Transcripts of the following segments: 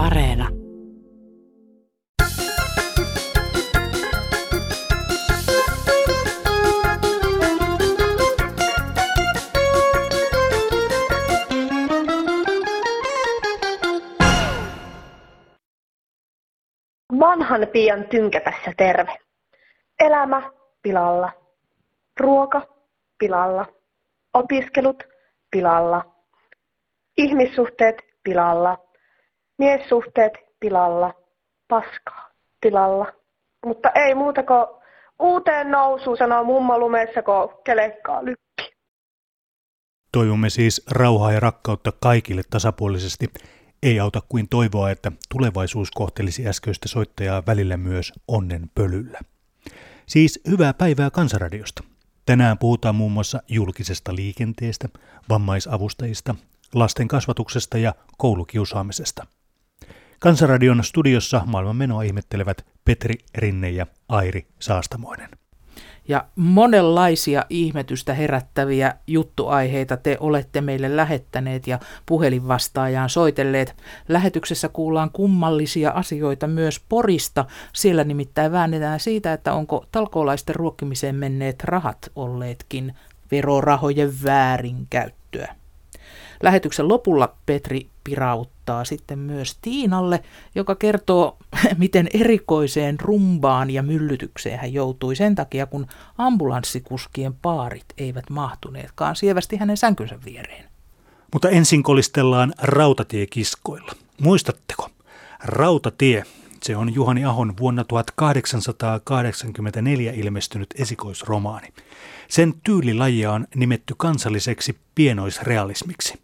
Areena. Vanhan pian tynkätässä terve. Elämä pilalla. Ruoka pilalla. Opiskelut pilalla. Ihmissuhteet pilalla. Miessuhteet pilalla. Paskaa tilalla. Mutta ei muuta kuin uuteen nousuun, sanoo mummo lumessa, kun kelekkaa lykki. Toivomme siis rauhaa ja rakkautta kaikille tasapuolisesti. Ei auta kuin toivoa, että tulevaisuus kohtelisi äskeistä soittajaa välillä myös onnen pölyllä. Siis hyvää päivää Kansanradiosta. Tänään puhutaan muun muassa julkisesta liikenteestä, vammaisavustajista, lasten kasvatuksesta ja koulukiusaamisesta. Kansanradion studiossa maailman menoa ihmettelevät Petri Rinne ja Airi Saastamoinen. Ja monenlaisia ihmetystä herättäviä juttuaiheita te olette meille lähettäneet ja puhelinvastaajaan soitelleet. Lähetyksessä kuullaan kummallisia asioita myös Porista. Siellä nimittäin väännetään siitä, että onko talkoolaisten ruokkimiseen menneet rahat olleetkin verorahojen väärinkäyttöä. Lähetyksen lopulla Petri pirauttaa sitten myös Tiinalle, joka kertoo, miten erikoiseen rumbaan ja myllytykseen hän joutui sen takia, kun ambulanssikuskien paarit eivät mahtuneetkaan sievästi hänen sänkynsä viereen. Mutta ensin kolistellaan rautatiekiskoilla. Muistatteko? Rautatie, se on Juhani Ahon vuonna 1884 ilmestynyt esikoisromaani. Sen tyylilajia on nimetty kansalliseksi pienoisrealismiksi.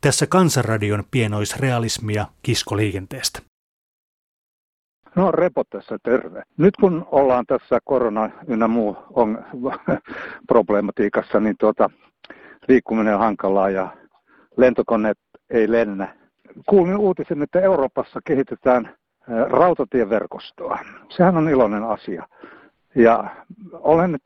Tässä Kansanradion pienoisrealismia kiskoliikenteestä. No Repo tässä, terve. Nyt kun ollaan tässä korona ynnä muu on problematiikassa, niin tuota, liikkuminen on hankalaa ja lentokoneet ei lennä. Kuulin uutisen, että Euroopassa kehitetään rautatieverkostoa. Sehän on iloinen asia. Ja olen nyt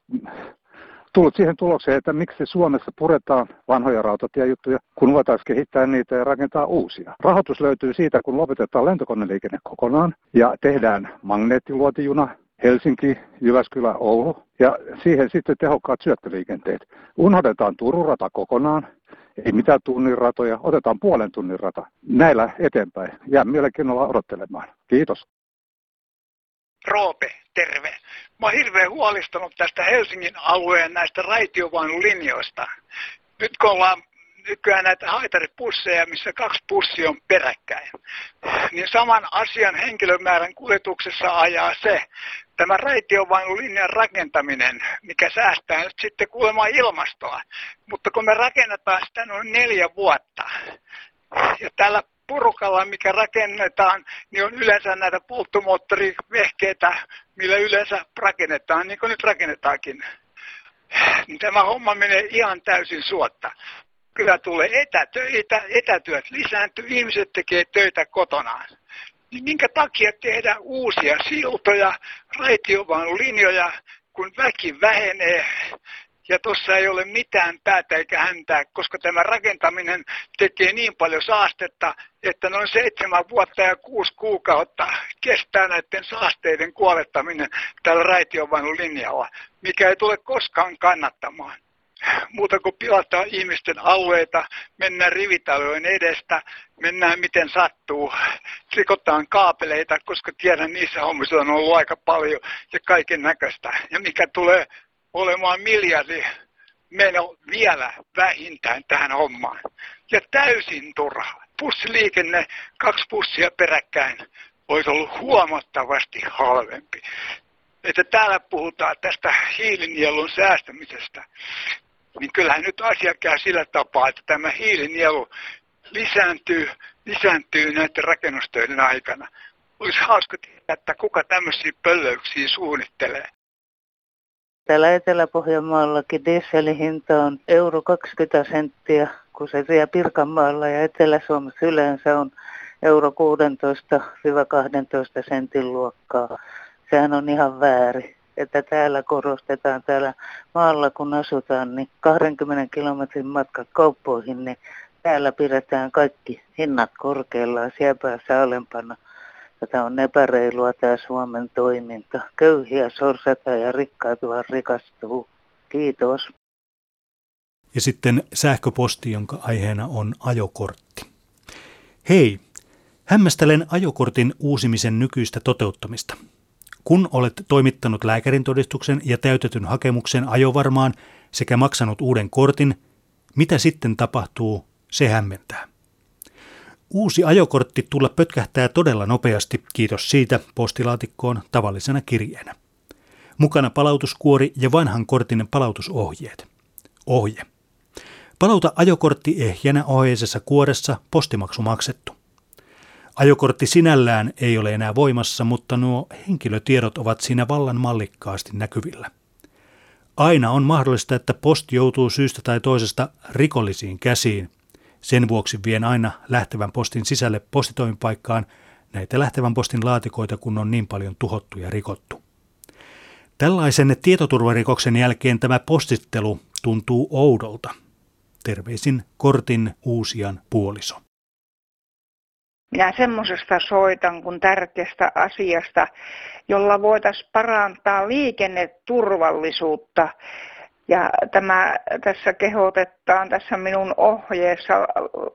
tullut siihen tulokseen, että miksi Suomessa puretaan vanhoja rautatiejuttuja, kun voitaisiin kehittää niitä ja rakentaa uusia. Rahoitus löytyy siitä, kun lopetetaan lentokoneliikenne kokonaan ja tehdään magneettiluotijuna Helsinki, Jyväskylä, Oulu ja siihen sitten tehokkaat syöttöliikenteet. Unohdetaan Turun rata kokonaan, ei mitään tunnin ratoja, otetaan puolen tunnin rata. Näillä eteenpäin. Jää mielenkiinnolla odottelemaan. Kiitos. Roope, terve. Mä oon hirveän huolestunut tästä Helsingin alueen näistä raitiovaunulinjoista. Nyt kun ollaan nykyään näitä haitaripusseja, missä kaksi pussia on peräkkäin, niin saman asian henkilömäärän kuljetuksessa ajaa se, tämä raitiovaunulinjan rakentaminen, mikä säästää nyt sitten kuulemma ilmastoa. Mutta kun me rakennetaan sitä noin neljä vuotta, ja tällä porukalla, mikä rakennetaan, niin on yleensä näitä polttomoottorivehkeitä, millä yleensä rakennetaan, niin kuin nyt rakennetaankin. Niin tämä homma menee ihan täysin suotta. Kyllä tulee etätöitä, etätyöt lisääntyy, ihmiset tekee töitä kotonaan. Niin minkä takia tehdään uusia siltoja, raitiovaunulinjoja, kun väki vähenee ja tuossa ei ole mitään päätä eikä häntää, koska tämä rakentaminen tekee niin paljon saastetta, että noin seitsemän vuotta ja kuusi kuukautta kestää näiden saasteiden kuolettaminen tällä raitiovanun linjalla, mikä ei tule koskaan kannattamaan. Muuta kuin pilataan ihmisten alueita, mennään rivitalojen edestä, mennään miten sattuu, rikotaan kaapeleita, koska tiedän niissä hommissa on ollut aika paljon ja kaiken näköistä. Ja mikä tulee olemaan miljardi meno vielä vähintään tähän hommaan. Ja täysin turha. Pussiliikenne, kaksi pussia peräkkäin, olisi ollut huomattavasti halvempi. Että täällä puhutaan tästä hiilinielun säästämisestä, niin kyllähän nyt asia käy sillä tapaa, että tämä hiilinielu lisääntyy, lisääntyy näiden rakennustöiden aikana. Olisi hauska tietää, että kuka tämmöisiä pöllöyksiä suunnittelee. Täällä Etelä-Pohjanmaallakin dieselin hinta on euro 20 senttiä, kun se vielä Pirkanmaalla ja Etelä-Suomessa yleensä on euro 16-12 sentin luokkaa. Sehän on ihan väärin, että täällä korostetaan täällä maalla kun asutaan, niin 20 kilometrin matka kauppoihin, niin Täällä pidetään kaikki hinnat korkealla ja siellä päässä alempana. Tämä on epäreilua tämä Suomen toiminta. Köyhiä sorsataan ja rikkaat vaan rikastuu. Kiitos. Ja sitten sähköposti, jonka aiheena on ajokortti. Hei, hämmästelen ajokortin uusimisen nykyistä toteuttamista. Kun olet toimittanut lääkärin todistuksen ja täytetyn hakemuksen ajovarmaan sekä maksanut uuden kortin, mitä sitten tapahtuu, se hämmentää. Uusi ajokortti tulla pötkähtää todella nopeasti, kiitos siitä, postilaatikkoon tavallisena kirjeenä. Mukana palautuskuori ja vanhan kortin palautusohjeet. Ohje. Palauta ajokortti ehjänä oheisessa kuoressa, postimaksu maksettu. Ajokortti sinällään ei ole enää voimassa, mutta nuo henkilötiedot ovat siinä vallan mallikkaasti näkyvillä. Aina on mahdollista, että posti joutuu syystä tai toisesta rikollisiin käsiin. Sen vuoksi vien aina lähtevän postin sisälle postitoimipaikkaan näitä lähtevän postin laatikoita, kun on niin paljon tuhottu ja rikottu. Tällaisen tietoturvarikoksen jälkeen tämä postittelu tuntuu oudolta. Terveisin kortin uusian puoliso. Minä semmoisesta soitan kuin tärkeästä asiasta, jolla voitaisiin parantaa liikenneturvallisuutta. Ja tämä tässä kehotetaan tässä minun ohjeessa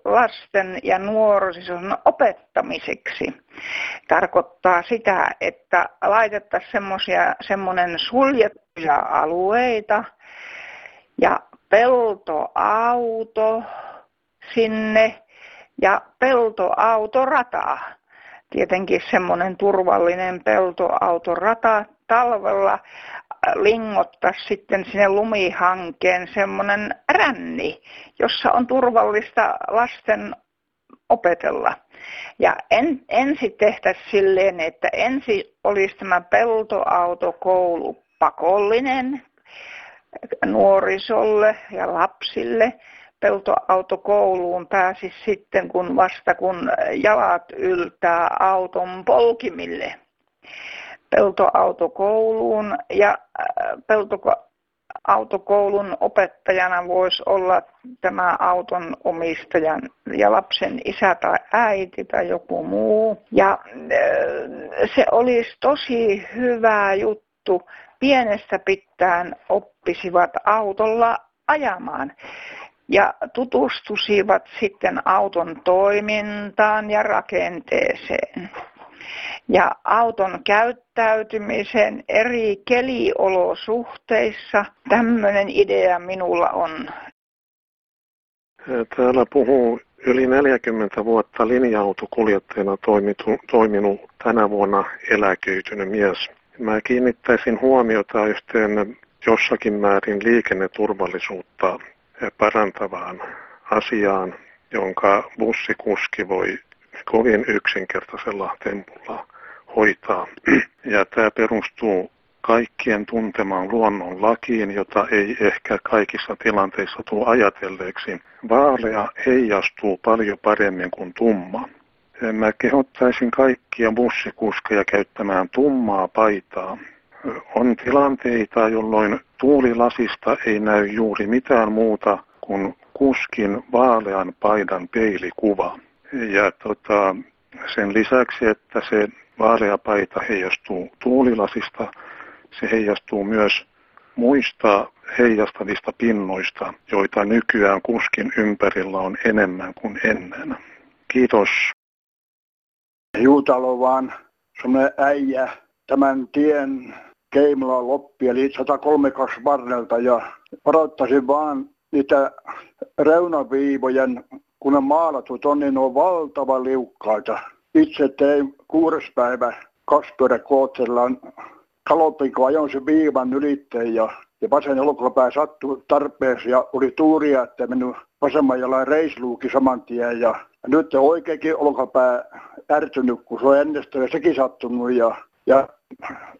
lasten ja nuorison opettamiseksi. Tarkoittaa sitä, että laitettaisiin semmoinen suljettuja alueita ja peltoauto sinne ja peltoautorata. Tietenkin semmoinen turvallinen peltoautorata talvella lingottaa sitten sinne lumihankeen semmoinen ränni, jossa on turvallista lasten opetella. Ja en, ensi tehtäisiin silleen, että ensi olisi tämä peltoautokoulu pakollinen nuorisolle ja lapsille peltoautokouluun pääsi sitten, kun vasta kun jalat yltää auton polkimille peltoautokouluun ja äh, peltoautokoulun opettajana voisi olla tämä auton omistajan ja lapsen isä tai äiti tai joku muu. Ja äh, se olisi tosi hyvä juttu. Pienestä pitäen oppisivat autolla ajamaan ja tutustusivat sitten auton toimintaan ja rakenteeseen ja auton käyttäytymisen eri keliolosuhteissa. Tämmöinen idea minulla on. Täällä puhuu yli 40 vuotta linja-autokuljettajana toiminut tänä vuonna eläköitynyt mies. Mä kiinnittäisin huomiota yhteen jossakin määrin liikenneturvallisuutta parantavaan asiaan, jonka bussikuski voi kovin yksinkertaisella tempulla hoitaa. Ja tämä perustuu kaikkien tuntemaan luonnon lakiin, jota ei ehkä kaikissa tilanteissa tule ajatelleeksi. Vaalea heijastuu paljon paremmin kuin tumma. Mä kehottaisin kaikkia bussikuskeja käyttämään tummaa paitaa. On tilanteita, jolloin tuulilasista ei näy juuri mitään muuta kuin kuskin vaalean paidan peilikuva. Ja tota, sen lisäksi, että se vaalea paita heijastuu tuulilasista, se heijastuu myös muista heijastavista pinnoista, joita nykyään kuskin ympärillä on enemmän kuin ennen. Kiitos. Juutalo vaan semmoinen äijä tämän tien Keimla loppi, eli 132 varrelta ja varoittaisin vaan niitä reunaviivojen, kun on maalatut on, niin ne on valtava liukkaita. Itse tein kuudes päivä kaksipyöräkootsellaan kalopin, kun ajoin sen viivan ylitteen ja, ja vasen olkapää sattui tarpeeseen ja oli tuuria, että minun vasemman jalan reisluuki saman tien ja, ja nyt oikeakin olkapää ärtynyt, kun se on ennestään sekin sattunut ja, ja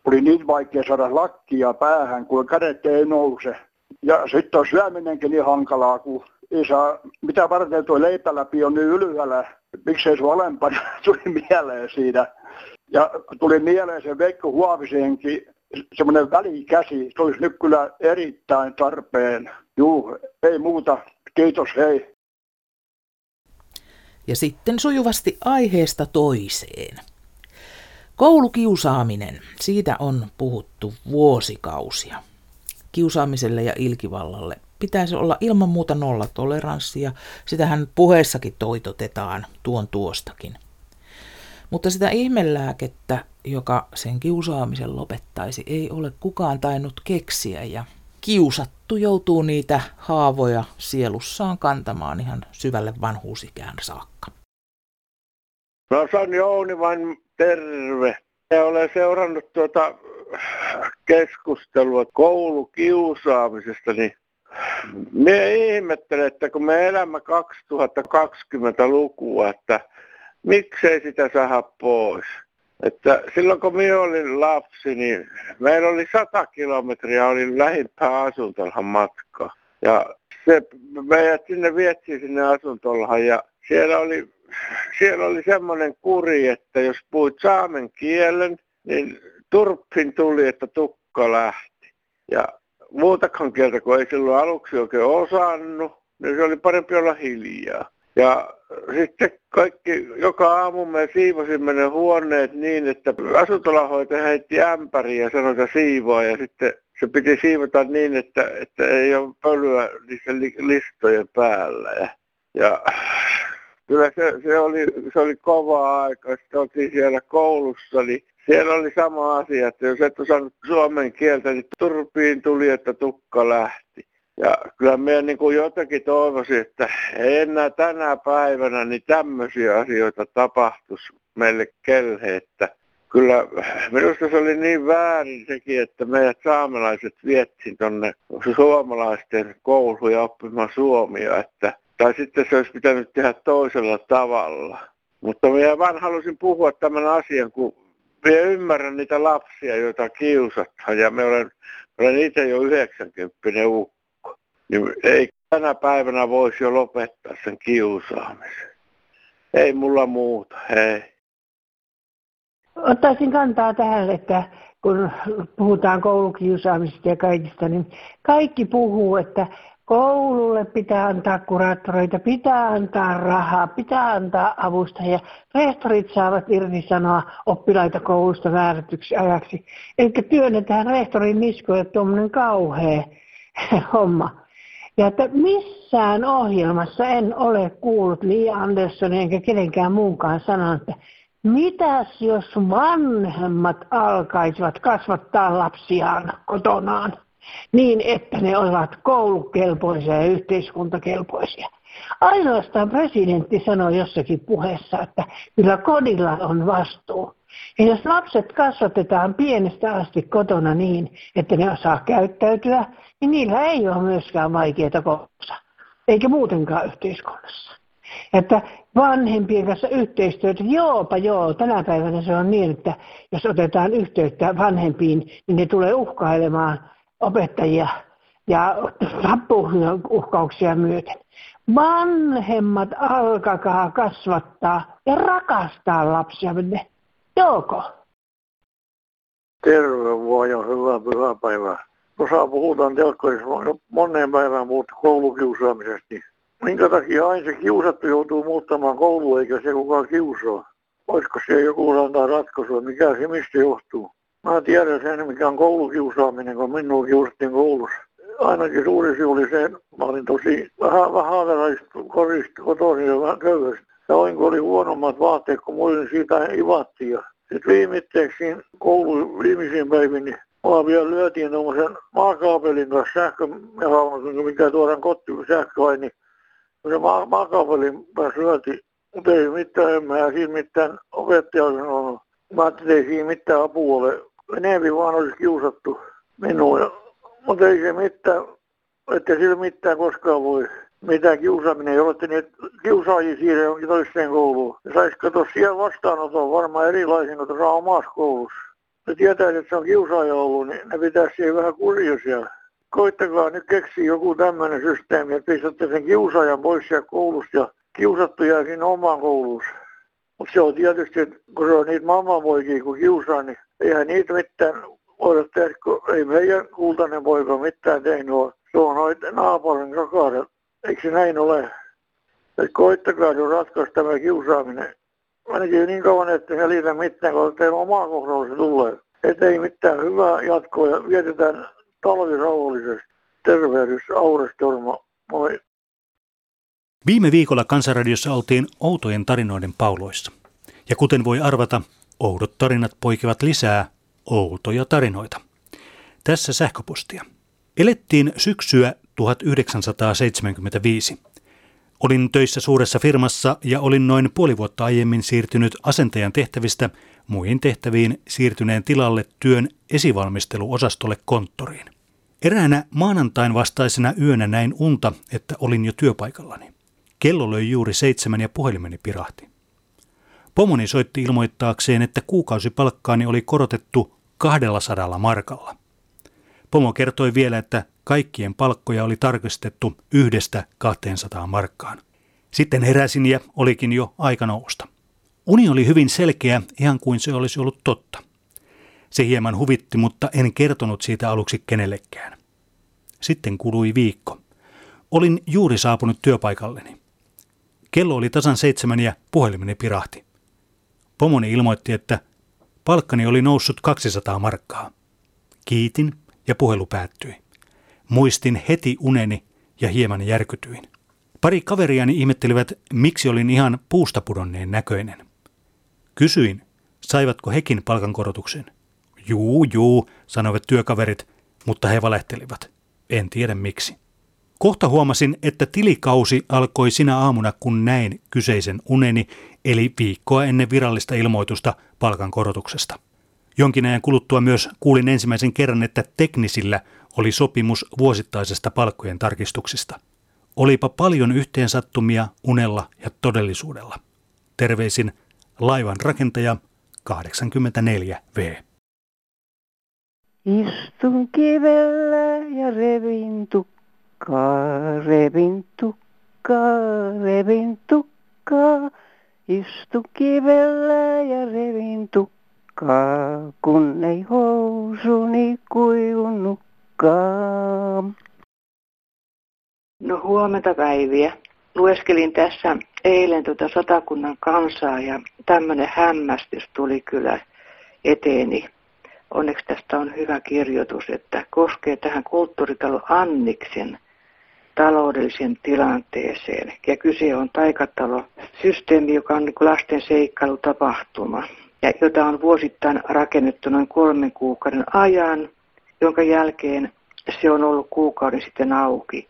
oli niin vaikea saada lakkia päähän, kun kädet ei nouse. Ja sitten on syöminenkin niin hankalaa, kun saa, mitä varten tuo leipäläpi on niin ylhäällä, miksei se alempana, tuli mieleen siinä. Ja tuli mieleen se Veikko Huovisenkin semmoinen välikäsi, se olisi nyt kyllä erittäin tarpeen. Juu, ei muuta. Kiitos, hei. Ja sitten sujuvasti aiheesta toiseen. Koulukiusaaminen, siitä on puhuttu vuosikausia. Kiusaamiselle ja ilkivallalle pitäisi olla ilman muuta nollatoleranssia. Sitähän puheessakin toitotetaan tuon tuostakin. Mutta sitä ihmelääkettä, joka sen kiusaamisen lopettaisi, ei ole kukaan tainnut keksiä ja kiusattu joutuu niitä haavoja sielussaan kantamaan ihan syvälle vanhuusikään saakka. No se on Jouni vain terve. Ja olen seurannut tuota keskustelua koulukiusaamisesta, niin me ihmettelen, että kun me elämme 2020-lukua, että miksei sitä saada pois. Että silloin kun minä olin lapsi, niin meillä oli 100 kilometriä, oli lähimpää asuntolhan matka. Ja se meidät sinne vietiin sinne asuntolhan ja siellä oli, siellä oli semmoinen kuri, että jos puhuit saamen kielen, niin turppin tuli, että tukka lähti. Ja muutakaan kieltä, kun ei silloin aluksi oikein osannut, niin se oli parempi olla hiljaa. Ja sitten kaikki, joka aamu me siivosimme ne huoneet niin, että asuntolahoitaja heitti ämpäriä ja sanoi, että siivoa ja sitten se piti siivota niin, että, että ei ole pölyä niissä listojen päällä. Ja, ja kyllä se, se, oli, se oli kova aika. Sitten oltiin siellä koulussa, niin siellä oli sama asia, että jos et osannut suomen kieltä, niin turpiin tuli, että tukka lähti. Ja kyllä meidän niin kuin jotenkin toivoisin, että enää tänä päivänä niin tämmöisiä asioita tapahtuisi meille kelhe, että kyllä minusta se oli niin väärin sekin, että meidät saamelaiset viettiin tuonne suomalaisten kouluja oppimaan suomia, että, tai sitten se olisi pitänyt tehdä toisella tavalla. Mutta minä vaan halusin puhua tämän asian, kun minä ymmärrän niitä lapsia, joita kiusataan, ja me olen, olen itse jo 90 ukko niin ei tänä päivänä voisi jo lopettaa sen kiusaamisen. Ei mulla muuta, ei. Ottaisin kantaa tähän, että kun puhutaan koulukiusaamisesta ja kaikista, niin kaikki puhuu, että koululle pitää antaa kuraattoreita, pitää antaa rahaa, pitää antaa avustajia. Rehtorit saavat irti sanoa oppilaita koulusta määrätyksi ajaksi. Eli työnnetään rehtorin niskoja tuommoinen kauhea homma. Ja että missään ohjelmassa en ole kuullut Li Anderssonin enkä kenenkään muunkaan sanan, että mitäs jos vanhemmat alkaisivat kasvattaa lapsiaan kotonaan niin, että ne ovat koulukelpoisia ja yhteiskuntakelpoisia. Ainoastaan presidentti sanoi jossakin puheessa, että kyllä kodilla on vastuu. Ja jos lapset kasvatetaan pienestä asti kotona niin, että ne osaa käyttäytyä, niin niillä ei ole myöskään vaikeaa koulussa, eikä muutenkaan yhteiskunnassa. Että vanhempien kanssa yhteistyötä, joopa joo, tänä päivänä se on niin, että jos otetaan yhteyttä vanhempiin, niin ne tulee uhkailemaan opettajia ja tappuuhkauksia myöten. Vanhemmat alkakaa kasvattaa ja rakastaa lapsia. Joko? Terve vaan ja hyvää pyhäpäivää. Tuossa puhutaan telkkarissa moneen päivään puhuttu koulukiusaamisesta. Niin minkä takia aina se kiusattu joutuu muuttamaan koulua eikä se kukaan kiusaa? Olisiko se joku antaa ratkaisua, mikä se mistä johtuu? Mä tiedän sen, mikä on koulukiusaaminen, kun minua kiusattiin koulussa. Ainakin suuri syy oli se, mä olin tosi vähän, vähän korista kotoisin ja vähän köyhästä. Ja kun oli huonommat vaatteet kuin muille, niin siitä ivattiin. Ja sitten viimitteeksi koulun viimeisiin päivin, niin Mua vielä lyötiin tuommoisen maakaapelin kanssa sähkö, mikä tuodaan kotiin sähköä, niin se maa, maakaapelin kanssa lyötiin. Mutta ei mitään, en mä siinä mitään opettaja sanonut. Mä ajattelin, että ei siinä mitään apua ole. Enemmän vaan olisi kiusattu minua. Mutta ei se mitään, että sillä mitään koskaan voi. Mitään kiusaaminen ei ole, että niitä kiusaajia siirrä toiseen kouluun. Ja saisi katsoa siellä vastaanoton varmaan erilaisen kuin tuossa omassa koulussa ne tietää, että se on kiusaaja ollut, niin ne pitäisi siihen vähän kurjuisia. Koittakaa nyt keksiä joku tämmöinen systeemi, että pistätte sen kiusaajan pois sieltä koulusta ja kiusattu jää sinne omaan koulussa. Mutta se on tietysti, että kun se on niitä mammapoikia kun kiusaa, niin eihän niitä mitään tehdä, kun ei meidän kultainen poika mitään tehnyt ole. Se on noita naapurin kakarat. Eikö se näin ole? että koittakaa se on raskas tämä kiusaaminen. Ainakin niin kauan, että helitä mitään, kun teidän omaa kohdalla se tulee. Että ei mitään hyvää jatkoa ja vietetään talvi rauhallisesti. Tervehdys, Aures Torma. Moi. Viime viikolla Kansanradiossa oltiin outojen tarinoiden pauloissa. Ja kuten voi arvata, oudot tarinat poikevat lisää outoja tarinoita. Tässä sähköpostia. Elettiin syksyä 1975. Olin töissä suuressa firmassa ja olin noin puoli vuotta aiemmin siirtynyt asentajan tehtävistä muihin tehtäviin siirtyneen tilalle työn esivalmisteluosastolle konttoriin. Eräänä maanantain vastaisena yönä näin unta, että olin jo työpaikallani. Kello löi juuri seitsemän ja puhelimeni pirahti. Pomoni soitti ilmoittaakseen, että kuukausipalkkaani oli korotettu 200 markalla. Pomo kertoi vielä, että kaikkien palkkoja oli tarkistettu yhdestä 200 markkaan. Sitten heräsin ja olikin jo aika nousta. Uni oli hyvin selkeä, ihan kuin se olisi ollut totta. Se hieman huvitti, mutta en kertonut siitä aluksi kenellekään. Sitten kului viikko. Olin juuri saapunut työpaikalleni. Kello oli tasan seitsemän ja puhelimeni pirahti. Pomoni ilmoitti, että palkkani oli noussut 200 markkaa. Kiitin ja puhelu päättyi. Muistin heti uneni ja hieman järkytyin. Pari kaveriani ihmettelivät, miksi olin ihan puusta pudonneen näköinen. Kysyin, saivatko hekin palkankorotuksen. Juu, juu, sanoivat työkaverit, mutta he valehtelivat. En tiedä miksi. Kohta huomasin, että tilikausi alkoi sinä aamuna, kun näin kyseisen uneni, eli viikkoa ennen virallista ilmoitusta palkankorotuksesta. Jonkin ajan kuluttua myös kuulin ensimmäisen kerran, että teknisillä oli sopimus vuosittaisesta palkkojen tarkistuksista. Olipa paljon yhteensattumia unella ja todellisuudella. Terveisin laivan rakentaja 84V. Istun kivellä ja revin tukkaa, revin tukkaa, revin tukkaa. Istun kivellä ja revin tukkaa, kun ei housuni kuivunutkaan. No huomenta päiviä. Lueskelin tässä eilen tuota satakunnan kansaa ja tämmöinen hämmästys tuli kyllä eteeni onneksi tästä on hyvä kirjoitus, että koskee tähän kulttuuritalo Anniksen taloudelliseen tilanteeseen. Ja kyse on taikatalo systeemi, joka on niin lasten seikkailutapahtuma, ja jota on vuosittain rakennettu noin kolmen kuukauden ajan, jonka jälkeen se on ollut kuukauden sitten auki.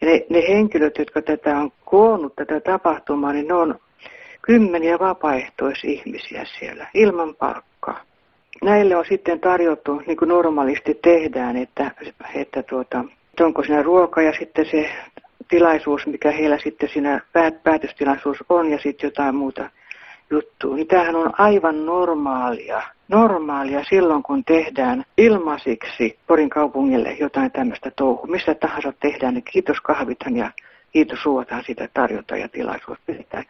Ja ne, ne henkilöt, jotka tätä on koonnut, tätä tapahtumaa, niin ne on kymmeniä vapaaehtoisihmisiä siellä ilman palkkaa näille on sitten tarjottu, niin kuin normaalisti tehdään, että, että tuota, onko siinä ruoka ja sitten se tilaisuus, mikä heillä sitten siinä päät, päätöstilaisuus on ja sitten jotain muuta juttua. Niin tämähän on aivan normaalia. Normaalia silloin, kun tehdään ilmaisiksi Porin kaupungille jotain tämmöistä touhua. Missä tahansa tehdään, niin kiitos kahvitan ja kiitos ruoataan sitä tarjota ja tilaisuus pidetään.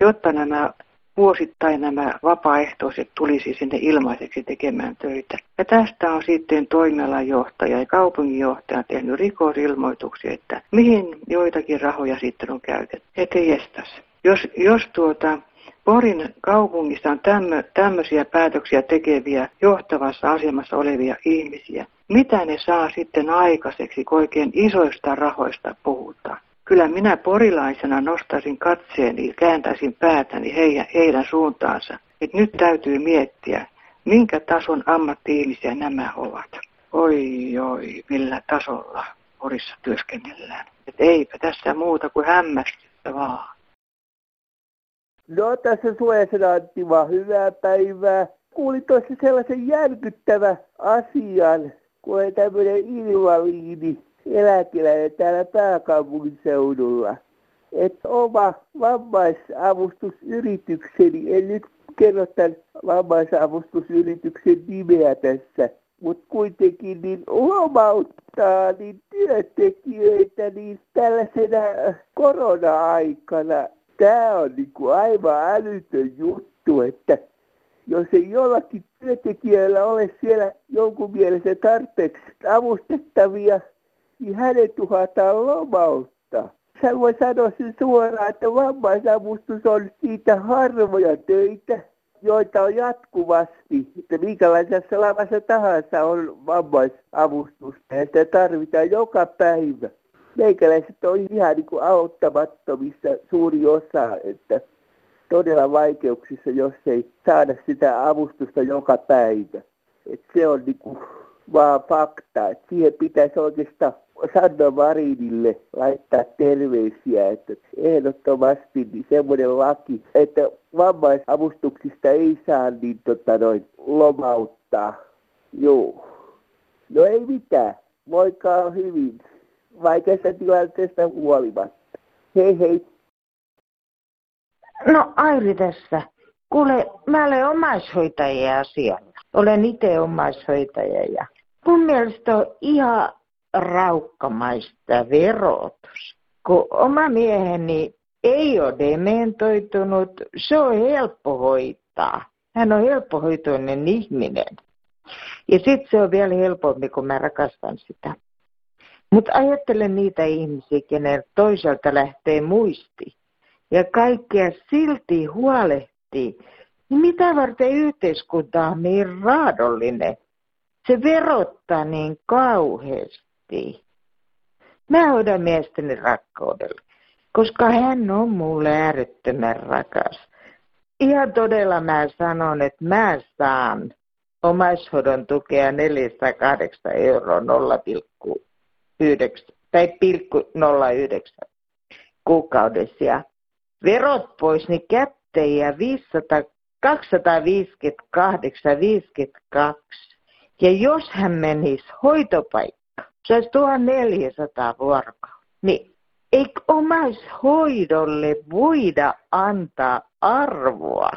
Jotta nämä vuosittain nämä vapaaehtoiset tulisi sinne ilmaiseksi tekemään töitä. Ja tästä on sitten toimialajohtaja ja kaupunginjohtaja tehnyt rikosilmoituksia, että mihin joitakin rahoja sitten on käytetty. Ettei jestas. Jos, jos tuota, Porin kaupungissa on tämmö, tämmöisiä päätöksiä tekeviä, johtavassa asemassa olevia ihmisiä, mitä ne saa sitten aikaiseksi, kun oikein isoista rahoista puhutaan? Kyllä minä porilaisena nostaisin katseeni, kääntäisin päätäni heidän, heidän suuntaansa. Et nyt täytyy miettiä, minkä tason ammatti nämä ovat. Oi, oi, millä tasolla Porissa työskennellään. Et eipä tässä muuta kuin hämmästystä vaan. No tässä Suojasen Antti vaan hyvää päivää. Kuulin tuossa sellaisen järkyttävä asian, kun oli tämmöinen invaliidi eläkeläinen täällä pääkaupunkiseudulla. Että oma vammaisavustusyritykseni, en nyt kerro tämän vammaisavustusyrityksen nimeä tässä, mutta kuitenkin niin huomauttaa niin työntekijöitä niin tällaisena korona-aikana. Tämä on niin kuin aivan älytön juttu, että jos ei jollakin työntekijöillä ole siellä jonkun mielestä tarpeeksi avustettavia niin hänet uhataan lomauttaa. Sä voi sanoa sen suoraan, että vammaisavustus on siitä harvoja töitä, joita on jatkuvasti. Että minkälaisessa lavassa tahansa on vammaisavustusta ja sitä tarvitaan joka päivä. Meikäläiset on ihan niin kuin auttamattomissa suuri osa, että todella vaikeuksissa, jos ei saada sitä avustusta joka päivä. Et se on niin kuin vaan fakta. Et siihen pitäisi oikeastaan Sanna Marinille laittaa terveisiä, että ehdottomasti niin semmoinen laki, että vammaisavustuksista ei saa niin tota noin, lomauttaa. Joo. No ei mitään. Moikkaa hyvin. Vaikeasta tilanteesta huolimatta. Hei hei. No Airi tässä. Kuule, mä olen omaishoitajia asialla. Olen itse omaishoitaja ja mun mielestä on ihan raukkamaista verotus. Kun oma mieheni ei ole dementoitunut, se on helppo hoitaa. Hän on helppohoitoinen ihminen. Ja sitten se on vielä helpompi, kun mä rakastan sitä. Mutta ajattelen niitä ihmisiä, kenen toiselta lähtee muisti. Ja kaikkea silti huolehtii. Niin mitä varten yhteiskunta on niin raadollinen? Se verottaa niin kauheasti. Mä hoidan miestäni rakkaudella, koska hän on mulle äärettömän rakas. Ihan todella mä sanon, että mä saan omaishoidon tukea 408 euroa 0,9 tai pilkku 09 kuukaudessa. Ja verot pois, niin kätteen ja 500, 258, 52. Ja jos hän menisi hoitopaikka, se olisi 1400 vuorokautta. Niin eikö omaishoidolle voida antaa arvoa?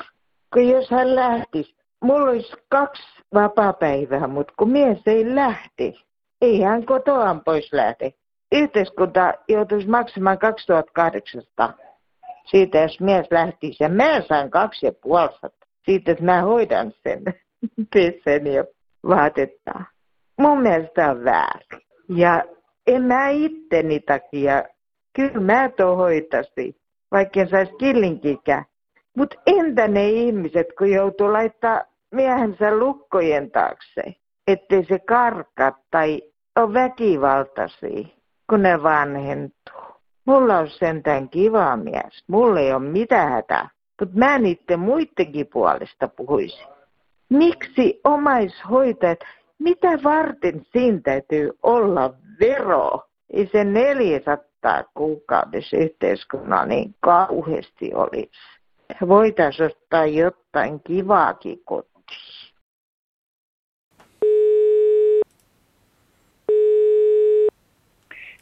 Kun jos hän lähtisi, mulla olisi kaksi vapaapäivää, mutta kun mies ei lähti, ei hän kotoaan pois lähde. Yhteiskunta joutuisi maksamaan 2800 siitä, jos mies lähtisi. Ja mä saan kaksi ja siitä, että mä hoidan sen pesen ja vaatetta. Mun mielestä on väärin. Ja en mä itteni takia, kyllä mä to hoitasi, vaikka en saisi killinkikään. Mutta entä ne ihmiset, kun joutuu laittaa miehensä lukkojen taakse, ettei se karka tai on väkivaltaisia, kun ne vanhentuu. Mulla on sentään kiva mies. Mulla ei ole mitään hätää. Mutta mä niiden muidenkin puolesta puhuisin. Miksi omaishoitajat, mitä varten siinä täytyy olla vero? Ei se 400 kuukaudessa yhteiskunnan niin kauheasti olisi. Voitaisiin ottaa jotain kivaakin kotiin.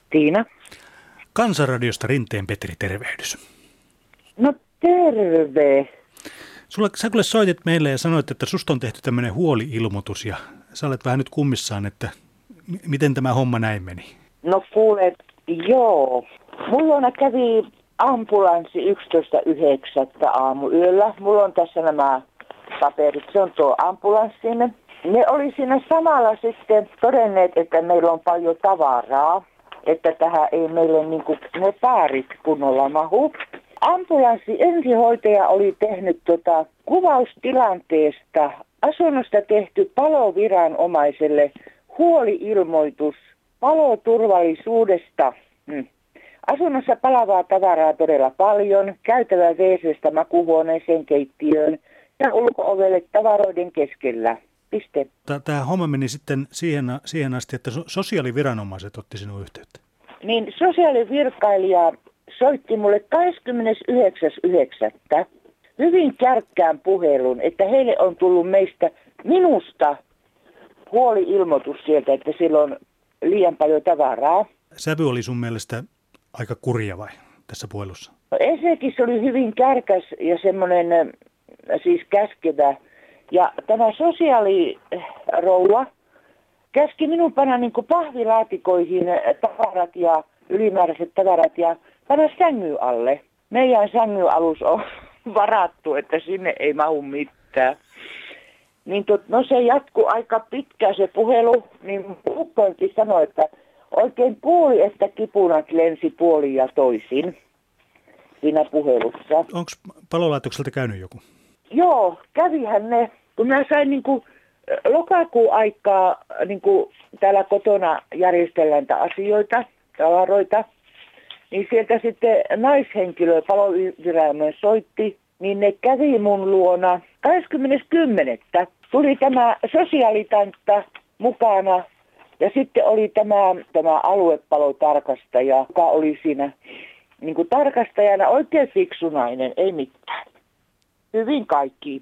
Tiina. Kansanradiosta Rinteen Petri, tervehdys. No terve. Sulla, sä kuule soitit meille ja sanoit, että susta on tehty tämmöinen huoli-ilmoitus ja sä olet vähän nyt kummissaan, että miten tämä homma näin meni? No kuule, joo. Mulla kävi ambulanssi 11.9. aamuyöllä. Mulla on tässä nämä paperit, se on tuo ambulanssin. Ne oli siinä samalla sitten todenneet, että meillä on paljon tavaraa, että tähän ei meille niin kuin, ne päärit kunnolla mahu. Ambulanssi ensihoitaja oli tehnyt tota kuvaustilanteesta asunnosta tehty paloviranomaiselle huoli-ilmoitus paloturvallisuudesta. Hmm. Asunnossa palavaa tavaraa todella paljon, käytävä wc makuhuoneeseen keittiöön ja ulko-ovelle tavaroiden keskellä. Piste. Tämä homma meni sitten siihen, siihen asti, että sosiaaliviranomaiset otti sinun yhteyttä. Niin sosiaalivirkailija soitti mulle 29.9. hyvin kärkkään puhelun, että heille on tullut meistä minusta huoli-ilmoitus sieltä, että sillä on liian paljon tavaraa. Sävy oli sun mielestä aika kurja vai tässä puhelussa? No ensinnäkin se oli hyvin kärkäs ja semmoinen siis käskevä. Ja tämä sosiaalirouva käski minun panna niin pahvilaatikoihin tavarat ja ylimääräiset tavarat ja panna sängy alle. Meidän sängyaluus on varattu, että sinne ei mahu mitään. Niin tot, no se jatkuu aika pitkään se puhelu, niin ukkoinkin sanoi, että oikein kuuli, että kipunat lensi puolin ja toisin siinä puhelussa. Onko palolaitokselta käynyt joku? Joo, kävihän ne. Kun mä sain niin kuin lokakuun aikaa niin kuin täällä kotona järjestellään asioita, tavaroita, niin sieltä sitten naishenkilö paloviranomainen soitti, niin ne kävi mun luona 20.10. Tuli tämä sosiaalitantta mukana ja sitten oli tämä, tämä aluepalotarkastaja, joka oli siinä niin kuin tarkastajana oikein fiksu nainen, ei mitään. Hyvin kaikki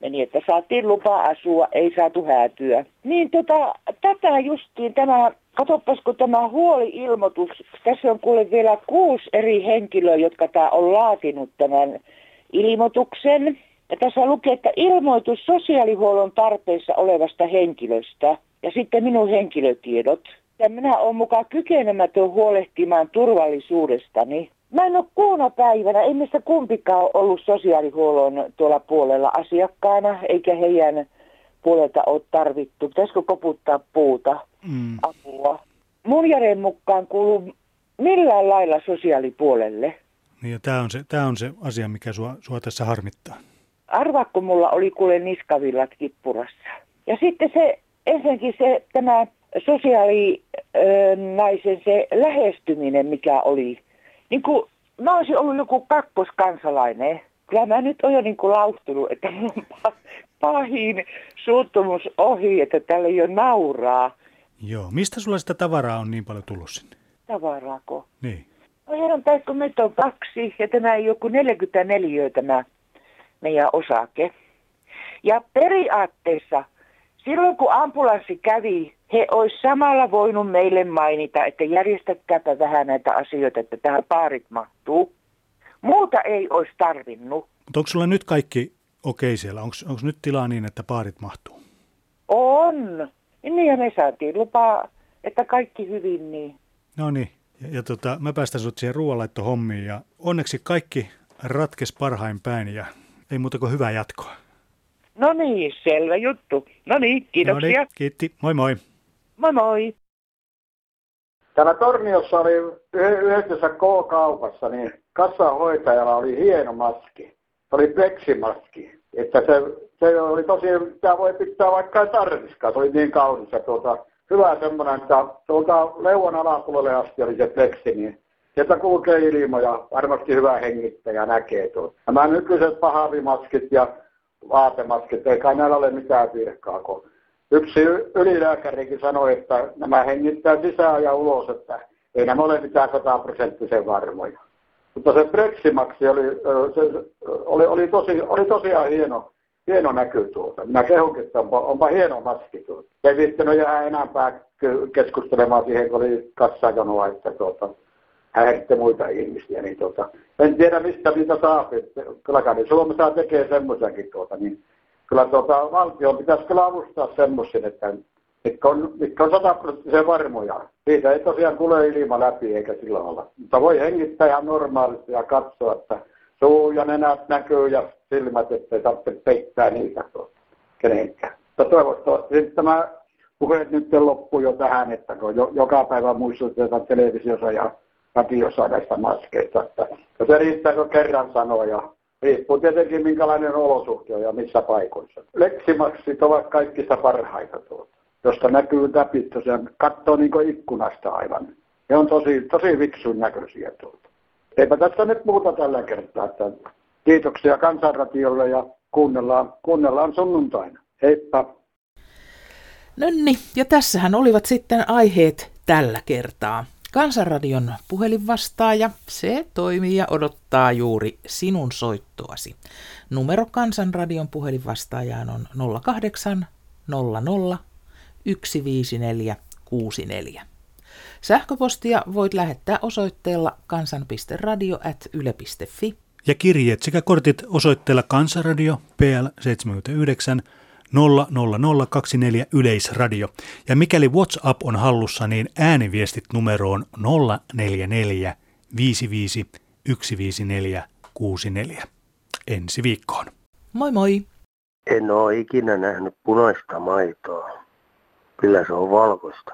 meni, että saatiin lupa asua, ei saatu häätyä. Niin tota, tätä justiin tämä, katsopas kun tämä huoli-ilmoitus, tässä on kuule vielä kuusi eri henkilöä, jotka tämä on laatinut tämän ilmoituksen. Ja tässä lukee, että ilmoitus sosiaalihuollon tarpeessa olevasta henkilöstä ja sitten minun henkilötiedot. Ja minä olen mukaan kykenemätön huolehtimaan turvallisuudestani. Mä en ole kuuna päivänä, ei missä kumpikaan ole ollut sosiaalihuollon tuolla puolella asiakkaana, eikä heidän puolelta ole tarvittu. Pitäisikö koputtaa puuta, mm. apua? Mun järjen mukaan kuuluu millään lailla sosiaalipuolelle. Niin ja tämä on, se, tämä on se asia, mikä sua, sua tässä harmittaa. Arvaakko mulla oli kuule niskavillat kippurassa. Ja sitten se, ensinnäkin se, tämä sosiaalinaisen se lähestyminen, mikä oli niin kuin, mä olisin ollut joku kakkoskansalainen. Kyllä mä nyt olen jo niin kuin lauhtunut, että mun pahin suuttumus ohi, että tälle jo nauraa. Joo. Mistä sulla sitä tavaraa on niin paljon tullut sinne? Tavaraako? Niin. No herran tai kun meitä on kaksi ja tämä ei joku 44 tämä meidän osake. Ja periaatteessa silloin kun ambulanssi kävi he olisi samalla voinut meille mainita, että järjestäkääpä vähän näitä asioita, että tähän paarit mahtuu. Muuta ei olisi tarvinnut. Mutta onko sulla nyt kaikki okei okay siellä? Onko nyt tilaa niin, että paarit mahtuu? On. Niin ja me saatiin lupaa, että kaikki hyvin niin. No niin. Ja, ja tota, mä päästän sut siihen ruoanlaittohommiin ja onneksi kaikki ratkes parhain päin ja ei muuta kuin hyvää jatkoa. No niin, selvä juttu. No niin, kiitoksia. No niin, kiitti. Moi moi. Moi moi. Täällä Torniossa oli yhdessä K-kaupassa, niin kassahoitajalla oli hieno maski. Se oli pleksimaski. Että se, se oli tosi, tämä voi pitää vaikka tarviskaan, se oli niin kaunis. Ja tuota, hyvä semmoinen, että tuolta leuan alapuolelle asti oli se pleksi, niin sieltä kulkee ilma ja varmasti hyvä hengittäjä näkee tuon. Nämä nykyiset pahavimaskit ja vaatemaskit, ei kai näillä ole mitään virkaa, kun yksi ylilääkärikin sanoi, että nämä hengittää sisään ja ulos, että ei nämä ole mitään sataprosenttisen varmoja. Mutta se Breximaksi oli, se, oli, oli, tosi, oli tosiaan hieno, hieno näky tuota. Minä kehunkin, että onpa, onpa hieno maski tuota. Ei viittinyt jää enempää keskustelemaan siihen, kun oli kassajanoa, että tuota, häiritte muita ihmisiä. Niin tuota, en tiedä, mistä niitä saa. Kyllä kai Suomessa tekee semmoisiakin tuota, niin kyllä tuota, valtio pitäisi kyllä avustaa semmoisen, että mitkä on, mitkä on sataprosenttisen varmoja. Siitä ei tosiaan tule ilma läpi eikä sillä olla. Mutta voi hengittää ihan normaalisti ja katsoa, että suu ja nenät näkyy ja silmät, ettei tarvitse peittää niitä tuota, kenenkään. Mutta toivottavasti tämä puheet nyt loppuu jo tähän, että kun jo, joka päivä muistutetaan televisiossa ja radiossa näistä maskeista. Että, se riittääkö kerran sanoa ja Riippuu tietenkin minkälainen olosuhte on ja missä paikoissa. Leksimaksit ovat kaikista parhaita tuota, josta näkyy läpi tosiaan, katsoo niin ikkunasta aivan. Ne on tosi, tosi viksun näköisiä tuota. Eipä tässä nyt muuta tällä kertaa. Että kiitoksia Kansanratiolle ja kuunnellaan, kuunnellaan sunnuntaina. Heippa! No niin, ja tässähän olivat sitten aiheet tällä kertaa. Kansanradion puhelinvastaaja, se toimii ja odottaa juuri sinun soittoasi. Numero Kansanradion puhelinvastaajaan on 08 00 154 64. Sähköpostia voit lähettää osoitteella kansan.radio.yle.fi. Ja kirjeet sekä kortit osoitteella Kansanradio PL 79 00024 Yleisradio. Ja mikäli WhatsApp on hallussa, niin ääniviestit numeroon 044 55 154 64. Ensi viikkoon. Moi moi! En ole ikinä nähnyt punaista maitoa. Kyllä se on valkoista.